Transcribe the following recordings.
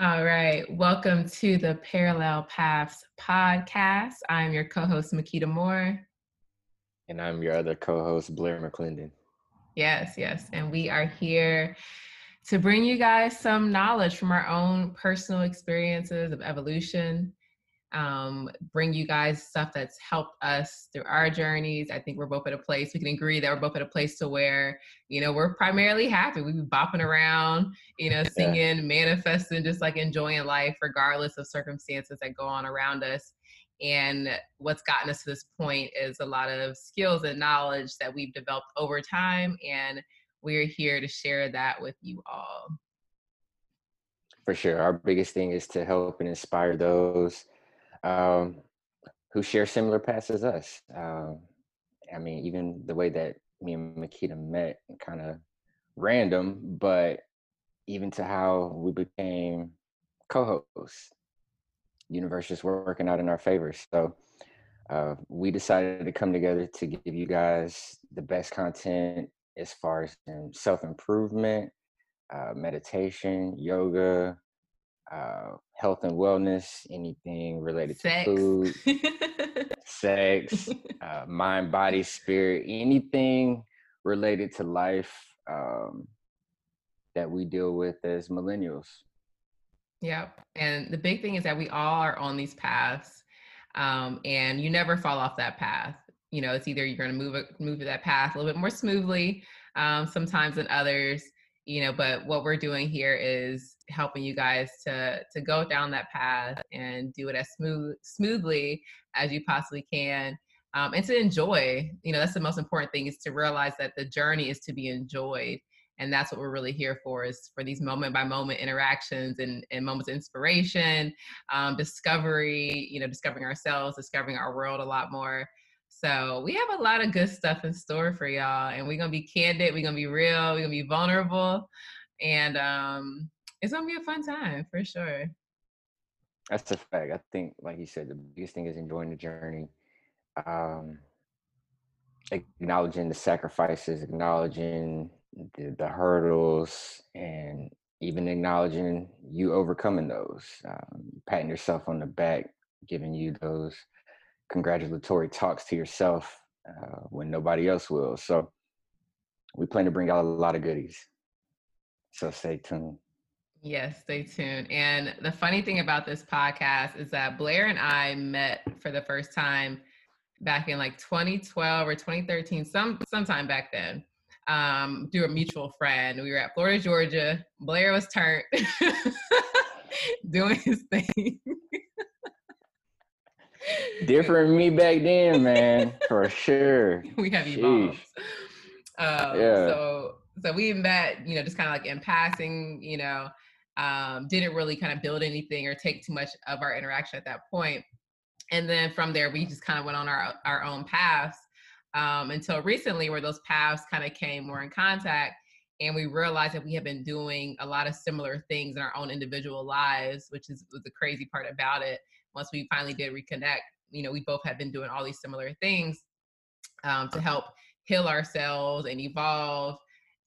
All right. Welcome to the Parallel Paths podcast. I'm your co host, Makeda Moore. And I'm your other co host, Blair McLendon. Yes, yes. And we are here to bring you guys some knowledge from our own personal experiences of evolution um, bring you guys stuff that's helped us through our journeys. I think we're both at a place we can agree that we're both at a place to where you know we're primarily happy. We be bopping around, you know, singing, yeah. manifesting, just like enjoying life regardless of circumstances that go on around us. And what's gotten us to this point is a lot of skills and knowledge that we've developed over time, and we're here to share that with you all. For sure, our biggest thing is to help and inspire those um, who share similar paths as us. Um, I mean, even the way that me and Makeda met, kind of random, but even to how we became co-hosts. Universe is working out in our favor. So uh, we decided to come together to give you guys the best content as far as self-improvement, uh, meditation, yoga, uh, health and wellness, anything related sex. to food, sex, uh, mind, body, spirit, anything related to life um, that we deal with as millennials. Yep. And the big thing is that we all are on these paths um, and you never fall off that path. You know, it's either you're going to move move that path a little bit more smoothly um, sometimes than others you know but what we're doing here is helping you guys to to go down that path and do it as smooth smoothly as you possibly can um, and to enjoy you know that's the most important thing is to realize that the journey is to be enjoyed and that's what we're really here for is for these moment by moment interactions and, and moments of inspiration um, discovery you know discovering ourselves discovering our world a lot more. So we have a lot of good stuff in store for y'all, and we're gonna be candid, we're gonna be real, we're gonna be vulnerable, and um, it's gonna be a fun time for sure. That's a fact. I think, like you said, the biggest thing is enjoying the journey, um, acknowledging the sacrifices, acknowledging the, the hurdles, and even acknowledging you overcoming those, um, patting yourself on the back, giving you those congratulatory talks to yourself uh, when nobody else will. So we plan to bring out a lot of goodies. So stay tuned. Yes, stay tuned. And the funny thing about this podcast is that Blair and I met for the first time back in like 2012 or 2013, some sometime back then, um, through a mutual friend. We were at Florida, Georgia. Blair was turned doing his thing. Different me back then, man, for sure. We have evolved. Um, yeah. So so we met, you know, just kind of like in passing, you know, um, didn't really kind of build anything or take too much of our interaction at that point. And then from there, we just kind of went on our our own paths um, until recently, where those paths kind of came more in contact, and we realized that we have been doing a lot of similar things in our own individual lives, which is was the crazy part about it once we finally did reconnect, you know, we both had been doing all these similar things um, to help heal ourselves and evolve.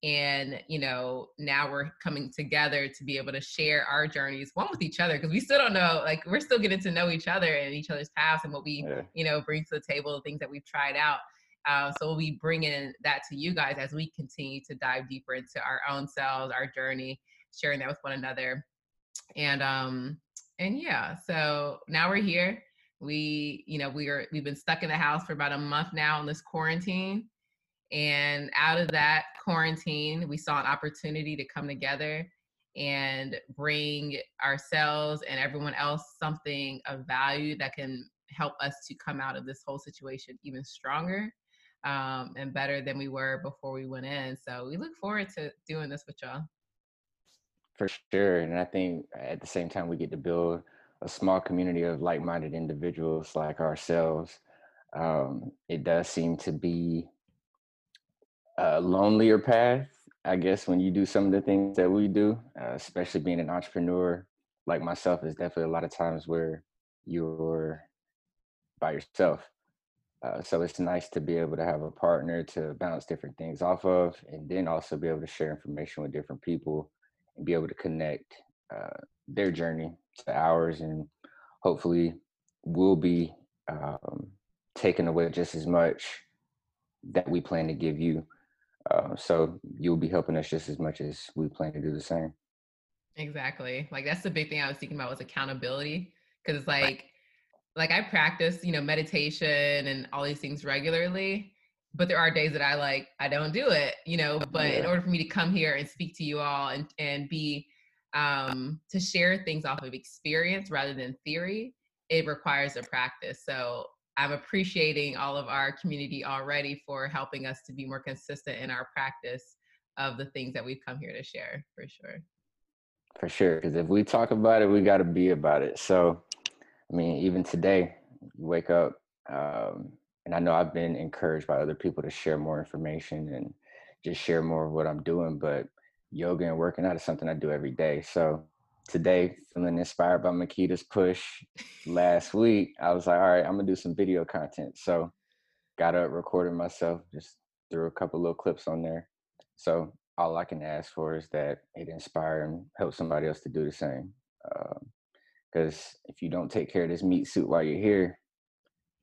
And, you know, now we're coming together to be able to share our journeys, one with each other, because we still don't know, like, we're still getting to know each other and each other's paths and what we, yeah. you know, bring to the table, the things that we've tried out. Uh, so we'll be bringing that to you guys as we continue to dive deeper into our own selves, our journey, sharing that with one another. And um, and yeah, so now we're here. We, you know, we are we've been stuck in the house for about a month now in this quarantine. And out of that quarantine, we saw an opportunity to come together and bring ourselves and everyone else something of value that can help us to come out of this whole situation even stronger um, and better than we were before we went in. So we look forward to doing this with y'all. For sure. And I think at the same time, we get to build a small community of like minded individuals like ourselves. Um, it does seem to be a lonelier path, I guess, when you do some of the things that we do, uh, especially being an entrepreneur like myself, is definitely a lot of times where you're by yourself. Uh, so it's nice to be able to have a partner to bounce different things off of, and then also be able to share information with different people and be able to connect uh, their journey to ours, and hopefully we'll be um, away just as much that we plan to give you. Uh, so you'll be helping us just as much as we plan to do the same. Exactly. Like that's the big thing I was thinking about was accountability. Cause it's like, like I practice, you know, meditation and all these things regularly, but there are days that I like, I don't do it, you know, but yeah. in order for me to come here and speak to you all and, and be, um, to share things off of experience rather than theory, it requires a practice. So I'm appreciating all of our community already for helping us to be more consistent in our practice of the things that we've come here to share for sure. For sure. Because if we talk about it, we got to be about it. So, I mean, even today, you wake up, um, and I know I've been encouraged by other people to share more information and just share more of what I'm doing. But yoga and working out is something I do every day. So, today, feeling inspired by Makeda's push last week, I was like, all right, I'm to do some video content. So, got up, recorded myself, just threw a couple little clips on there. So, all I can ask for is that it inspire and help somebody else to do the same. Because um, if you don't take care of this meat suit while you're here,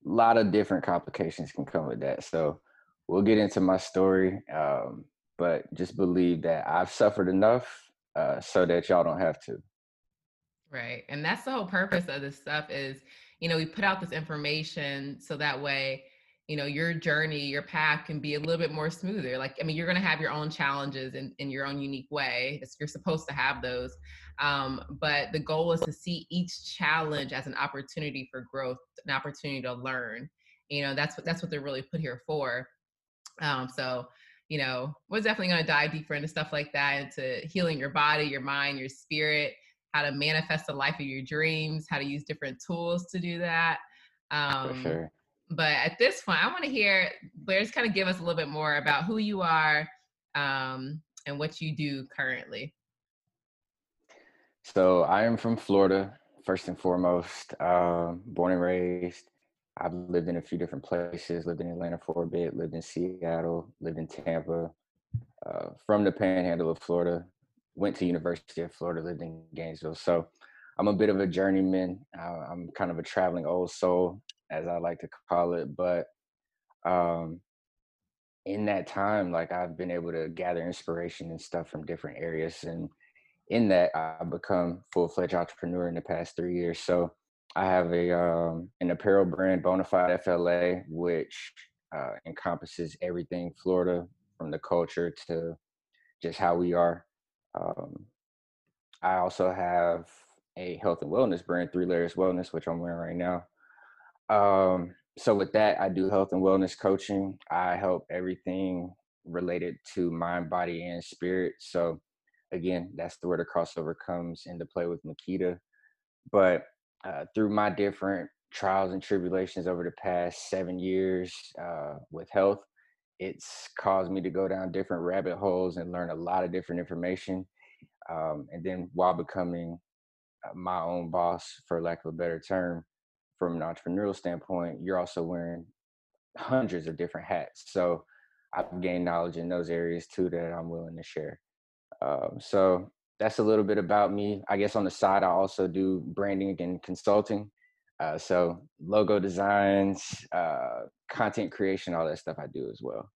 a lot of different complications can come with that. So we'll get into my story, um, but just believe that I've suffered enough uh, so that y'all don't have to. Right, and that's the whole purpose of this stuff. Is you know we put out this information so that way you know your journey your path can be a little bit more smoother like i mean you're going to have your own challenges in, in your own unique way It's, you're supposed to have those um, but the goal is to see each challenge as an opportunity for growth an opportunity to learn you know that's what that's what they're really put here for um, so you know we're definitely going to dive deeper into stuff like that into healing your body your mind your spirit how to manifest the life of your dreams how to use different tools to do that um, for sure but at this point, I want to hear Blair just kind of give us a little bit more about who you are um, and what you do currently. So I am from Florida, first and foremost, um, born and raised. I've lived in a few different places, lived in Atlanta for a bit, lived in Seattle, lived in Tampa, uh, from the panhandle of Florida, went to University of Florida, lived in Gainesville. So I'm a bit of a journeyman. I'm kind of a traveling old soul as I like to call it. But um, in that time, like I've been able to gather inspiration and stuff from different areas. And in that, I've become full fledged entrepreneur in the past three years. So I have a um, an apparel brand, Bonafide FLA, which uh, encompasses everything Florida, from the culture to just how we are. Um, I also have a health and wellness brand, Three Layers Wellness, which I'm wearing right now. Um, so with that, I do health and wellness coaching. I help everything related to mind, body, and spirit. So again, that's the where the crossover comes into play with Makeda. But uh, through my different trials and tribulations over the past seven years uh, with health, it's caused me to go down different rabbit holes and learn a lot of different information. Um, and then while becoming uh, my own boss, for lack of a better term, from an entrepreneurial standpoint, you're also wearing hundreds of different hats. So I've gained knowledge in those areas too that I'm willing to share. Um, so that's a little bit about me. I guess on the side, I also do branding and consulting. Uh, so logo designs, uh, content creation, all that stuff I do as well.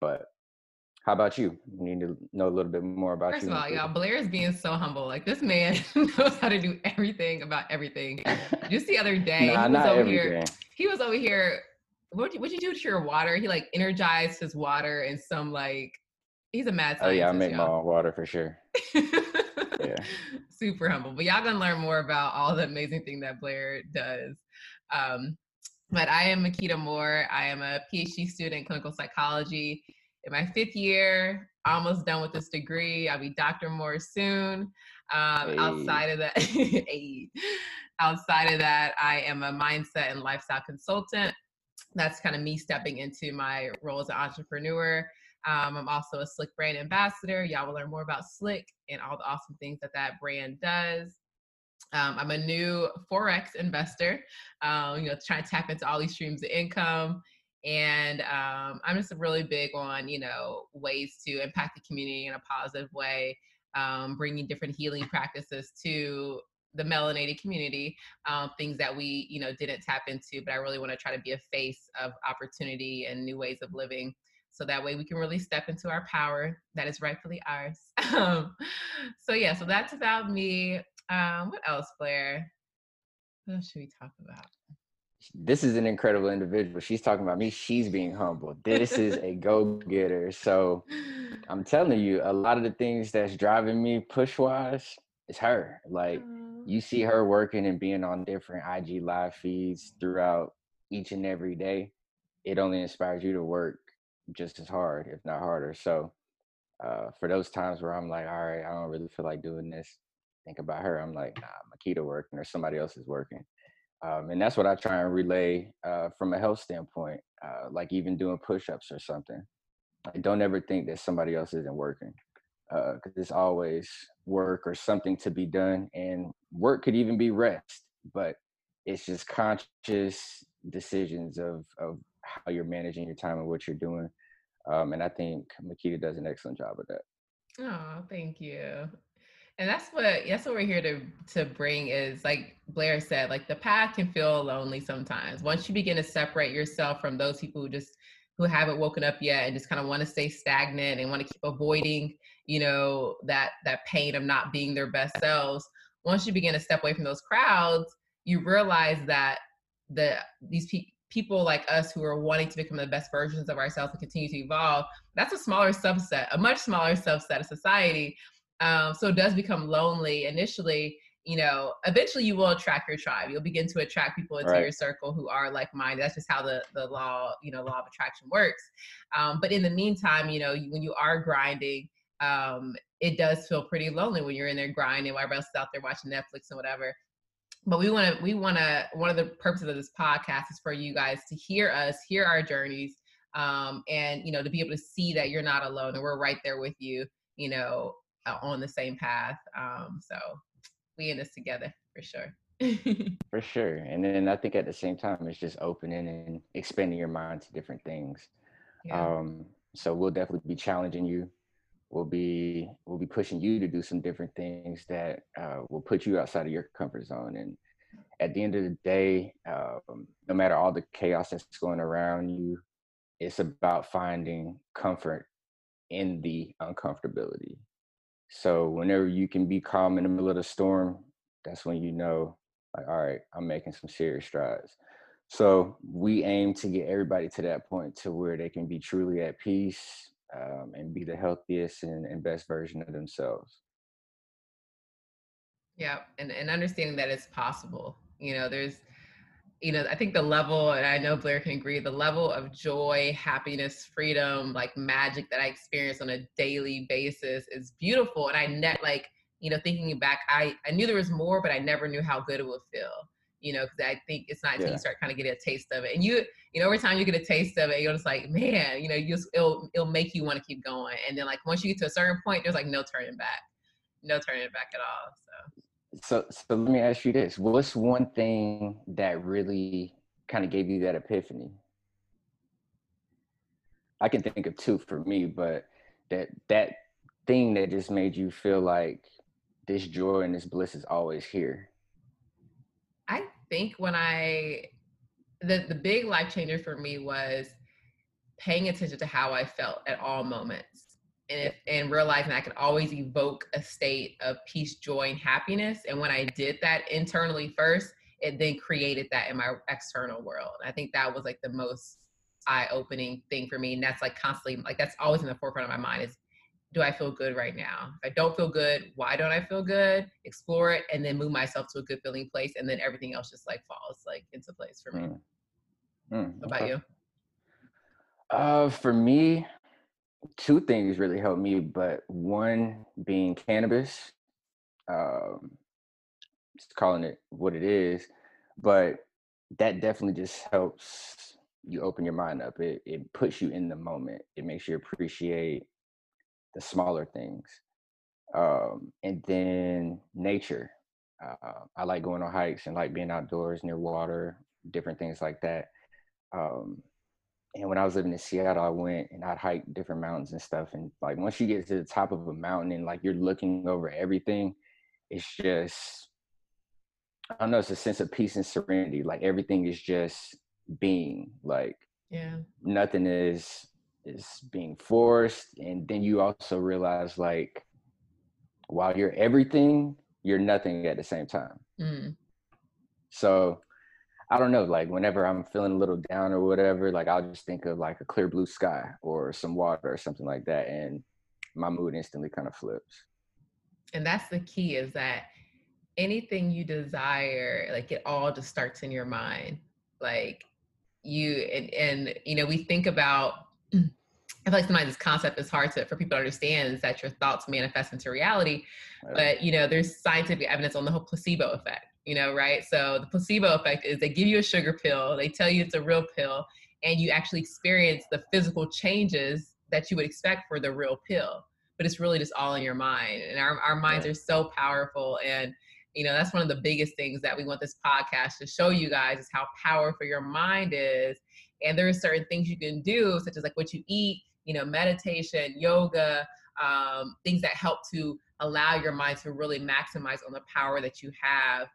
But how about you? We need to know a little bit more about First you. First of all, y'all, Blair is being so humble. Like this man knows how to do everything about everything. Just the other day, nah, he was over everything. here. He was over here. What would you do to your water? He like energized his water in some like. He's a mad scientist. Oh yeah, I make y'all. my own water for sure. yeah. Super humble, but y'all gonna learn more about all the amazing thing that Blair does. Um, but I am Makeda Moore. I am a PhD student in clinical psychology in my fifth year, almost done with this degree. I'll be Dr. Moore soon. Um, hey. Outside of that, outside of that, I am a mindset and lifestyle consultant. That's kind of me stepping into my role as an entrepreneur. Um, I'm also a Slick brand ambassador. Y'all will learn more about Slick and all the awesome things that that brand does. Um, I'm a new forex investor. Um, you know, trying to tap into all these streams of income and um, i'm just really big on you know ways to impact the community in a positive way um, bringing different healing practices to the melanated community, um, things that we, you know, didn't tap into. But I really want to try to be a face of opportunity and new ways of living, so that way we can really step into our power that is rightfully ours. Um, so yeah, so that's about me. Um, what else, Blair? What else should we talk about? This is an incredible individual. She's talking about me. She's being humble. This is a go getter. So I'm telling you, a lot of the things that's driving me push wise is her. Like, you see her working and being on different IG live feeds throughout each and every day, it only inspires you to work just as hard, if not harder. So uh, for those times where I'm like, all right, I don't really feel like doing this, think about her. I'm like, nah, Makeda working or somebody else is working. Um, and that's what I try and relay uh, from a health standpoint, uh, like even doing push-ups or something. I don't ever think that somebody else isn't working because uh, it's always work or something to be done. And work could even be rest, but it's just conscious decisions of of how you're managing your time and what you're doing. Um, and I think Makeda does an excellent job of that. Oh, thank you. And that's what that's what we're here to to bring is like Blair said, like the path can feel lonely sometimes. Once you begin to separate yourself from those people who just who haven't woken up yet and just kind of want to stay stagnant and want to keep avoiding you know that that pain of not being their best selves once you begin to step away from those crowds you realize that the these pe- people like us who are wanting to become the best versions of ourselves and continue to evolve that's a smaller subset a much smaller subset of society um, so it does become lonely initially you know, eventually you will attract your tribe. You'll begin to attract people into right. your circle who are like minded. That's just how the the law, you know, law of attraction works. Um, but in the meantime, you know, when you are grinding, um, it does feel pretty lonely when you're in there grinding while everybody else is out there watching Netflix and whatever. But we want to, we want to. One of the purposes of this podcast is for you guys to hear us, hear our journeys, um, and you know, to be able to see that you're not alone and we're right there with you. You know, uh, on the same path. Um, so we in this together for sure. for sure. And then I think at the same time, it's just opening and expanding your mind to different things. Yeah. Um, so we'll definitely be challenging you. We'll be we'll be pushing you to do some different things that uh, will put you outside of your comfort zone. And at the end of the day, um, no matter all the chaos that's going around you, it's about finding comfort in the uncomfortability. So whenever you can be calm in the middle of the storm, that's when you know, like, all right, I'm making some serious strides. So we aim to get everybody to that point to where they can be truly at peace um, and be the healthiest and, and best version of themselves. Yeah, and, and understanding that it's possible. You know, there's you know, I think the level, and I know Blair can agree, the level of joy, happiness, freedom, like magic that I experience on a daily basis is beautiful. And I net like, you know, thinking back, I, I knew there was more, but I never knew how good it would feel. You know, because I think it's not until yeah. you start kind of getting a taste of it, and you, you know, every time you get a taste of it, you're just like, man, you know, you just, it'll it'll make you want to keep going. And then like once you get to a certain point, there's like no turning back, no turning back at all. So so so let me ask you this what's one thing that really kind of gave you that epiphany i can think of two for me but that that thing that just made you feel like this joy and this bliss is always here think when i the the big life changer for me was paying attention to how i felt at all moments and, if, and realizing I could always evoke a state of peace, joy, and happiness. And when I did that internally first, it then created that in my external world. I think that was like the most eye-opening thing for me. And that's like constantly like that's always in the forefront of my mind is do I feel good right now? If I don't feel good, why don't I feel good? Explore it and then move myself to a good feeling place. And then everything else just like falls like into place for me. Mm. Mm, what about you? Uh, for me, two things really helped me, but one being cannabis, um, just calling it what it is, but that definitely just helps you open your mind up. It it puts you in the moment. It makes you appreciate the smaller things, um, and then nature. Uh, I like going on hikes and like being outdoors near water, different things like that. Um, and when I was living in Seattle, I went and I'd hike different mountains and stuff. And like once you get to the top of a mountain and like you're looking over everything, it's just I don't know, it's a sense of peace and serenity. Like everything is just being. Like yeah, nothing is is being forced. And then you also realize like while you're everything, you're nothing at the same time. Mm. So I don't know, like whenever I'm feeling a little down or whatever, like I'll just think of like a clear blue sky or some water or something like that. And my mood instantly kind of flips. And that's the key is that anything you desire, like it all just starts in your mind. Like you and, and you know, we think about I feel like sometimes this concept is hard to for people to understand is that your thoughts manifest into reality. Right. But you know, there's scientific evidence on the whole placebo effect you know, right? So the placebo effect is they give you a sugar pill, they tell you it's a real pill, and you actually experience the physical changes that you would expect for the real pill. But it's really just all in your mind. And our, our minds are so powerful. And, you know, that's one of the biggest things that we want this podcast to show you guys is how powerful your mind is. And there are certain things you can do, such as like what you eat, you know, meditation, yoga, um, things that help to allow your mind to really maximize on the power that you have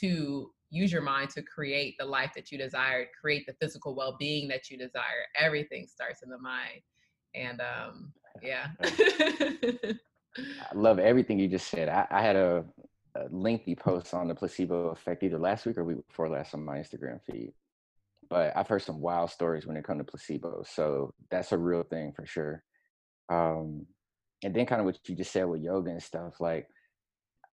to use your mind to create the life that you desire, create the physical well-being that you desire. Everything starts in the mind. And um, yeah. I love everything you just said. I, I had a, a, lengthy post on the placebo effect either last week or week before last on my Instagram feed. But I've heard some wild stories when it comes to placebos. So that's a real thing for sure. Um, and then kind of what you just said with yoga and stuff, like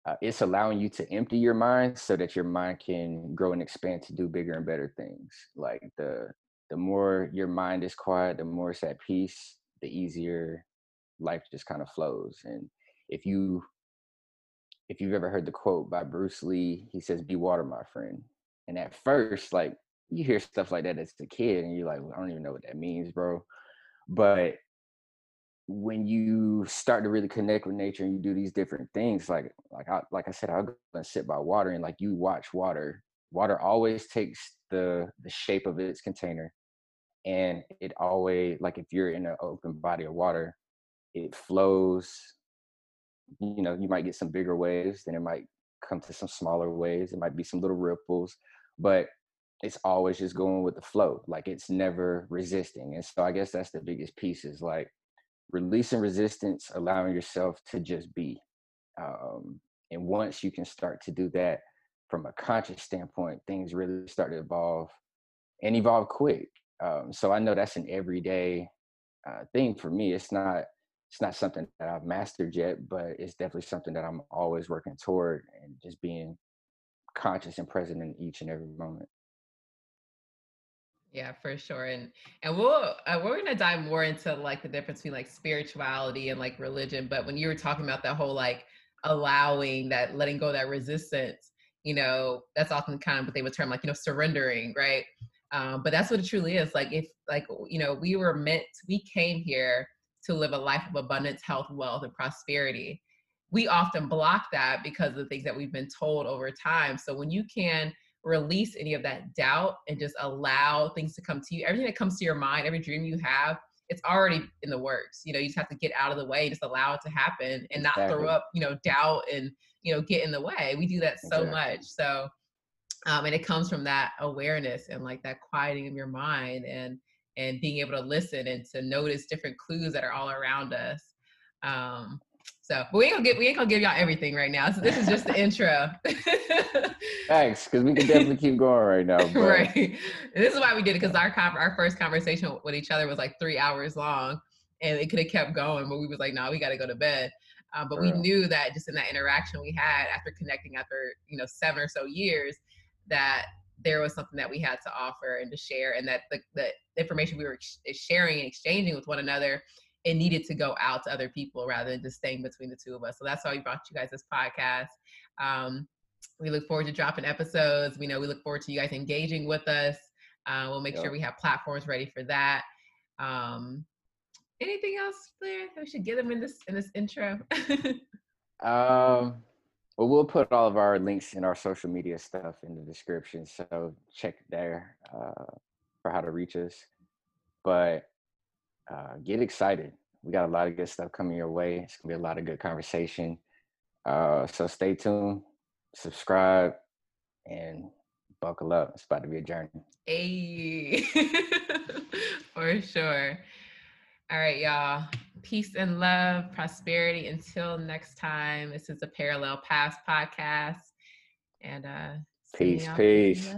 uh, it's allowing you to empty your mind so that your mind can grow and expand to do bigger and better things like the the more your mind is quiet the more it's at peace the easier life just kind of flows and if you if you've ever heard the quote by bruce lee he says be water my friend and at first like you hear stuff like that as a kid and you're like well, i don't even know what that means bro but when you start to really connect with nature and you do these different things, like like I like I said, I'll go and sit by water and like you watch water. Water always takes the the shape of its container, and it always like if you're in an open body of water, it flows. You know, you might get some bigger waves, then it might come to some smaller waves. It might be some little ripples, but it's always just going with the flow. Like it's never resisting. And so I guess that's the biggest piece is like releasing resistance, allowing yourself to just be. Um, and once you can start to do that from a conscious standpoint, things really start to evolve and evolve quick. Um, so I know that's an everyday uh, thing for me. It's not it's not something that I've mastered yet, but it's definitely something that I'm always working toward and just being conscious and present in each and every moment. Yeah, for sure. And and we'll uh, we're gonna dive more into like the difference between like spirituality and like religion. But when you were talking about that whole like allowing that letting go that resistance, you know, that's often kind of what they would term like you know surrendering, right? Um, but that's what it truly is. Like if like you know we were meant we came here to live a life of abundance, health, wealth, and prosperity. We often block that because of the things that we've been told over time. So when you can release any of that doubt and just allow things to come to you. Everything that comes to your mind, every dream you have, it's already in the works. You know, you just have to get out of the way, just allow it to happen and not throw up, you know, doubt and, you know, get in the way. We do that so exactly. much. So, um, and it comes from that awareness and like that quieting of your mind and, and being able to listen and to notice different clues that are all around us. Um, so, but we ain't gonna get we ain't gonna give y'all everything right now. So this is just the intro. Thanks, because we can definitely keep going right now. But. Right. And this is why we did it because our our first conversation with each other was like three hours long, and it could have kept going, but we was like, no, we got to go to bed. Um, but we knew that just in that interaction we had after connecting after you know seven or so years, that there was something that we had to offer and to share, and that the, the information we were sharing and exchanging with one another it needed to go out to other people rather than just staying between the two of us. So that's why we brought you guys this podcast. Um, we look forward to dropping episodes. We know we look forward to you guys engaging with us. Uh, we'll make yep. sure we have platforms ready for that. Um, anything else, Blair? We should get them in this in this intro. um, well, we'll put all of our links in our social media stuff in the description, so check there uh, for how to reach us. but uh, get excited. We got a lot of good stuff coming your way. It's gonna be a lot of good conversation. Uh, so stay tuned, subscribe, and buckle up. It's about to be a journey. Hey, for sure. All right, y'all. Peace and love, prosperity. Until next time, this is a Parallel Paths podcast. And uh peace, peace.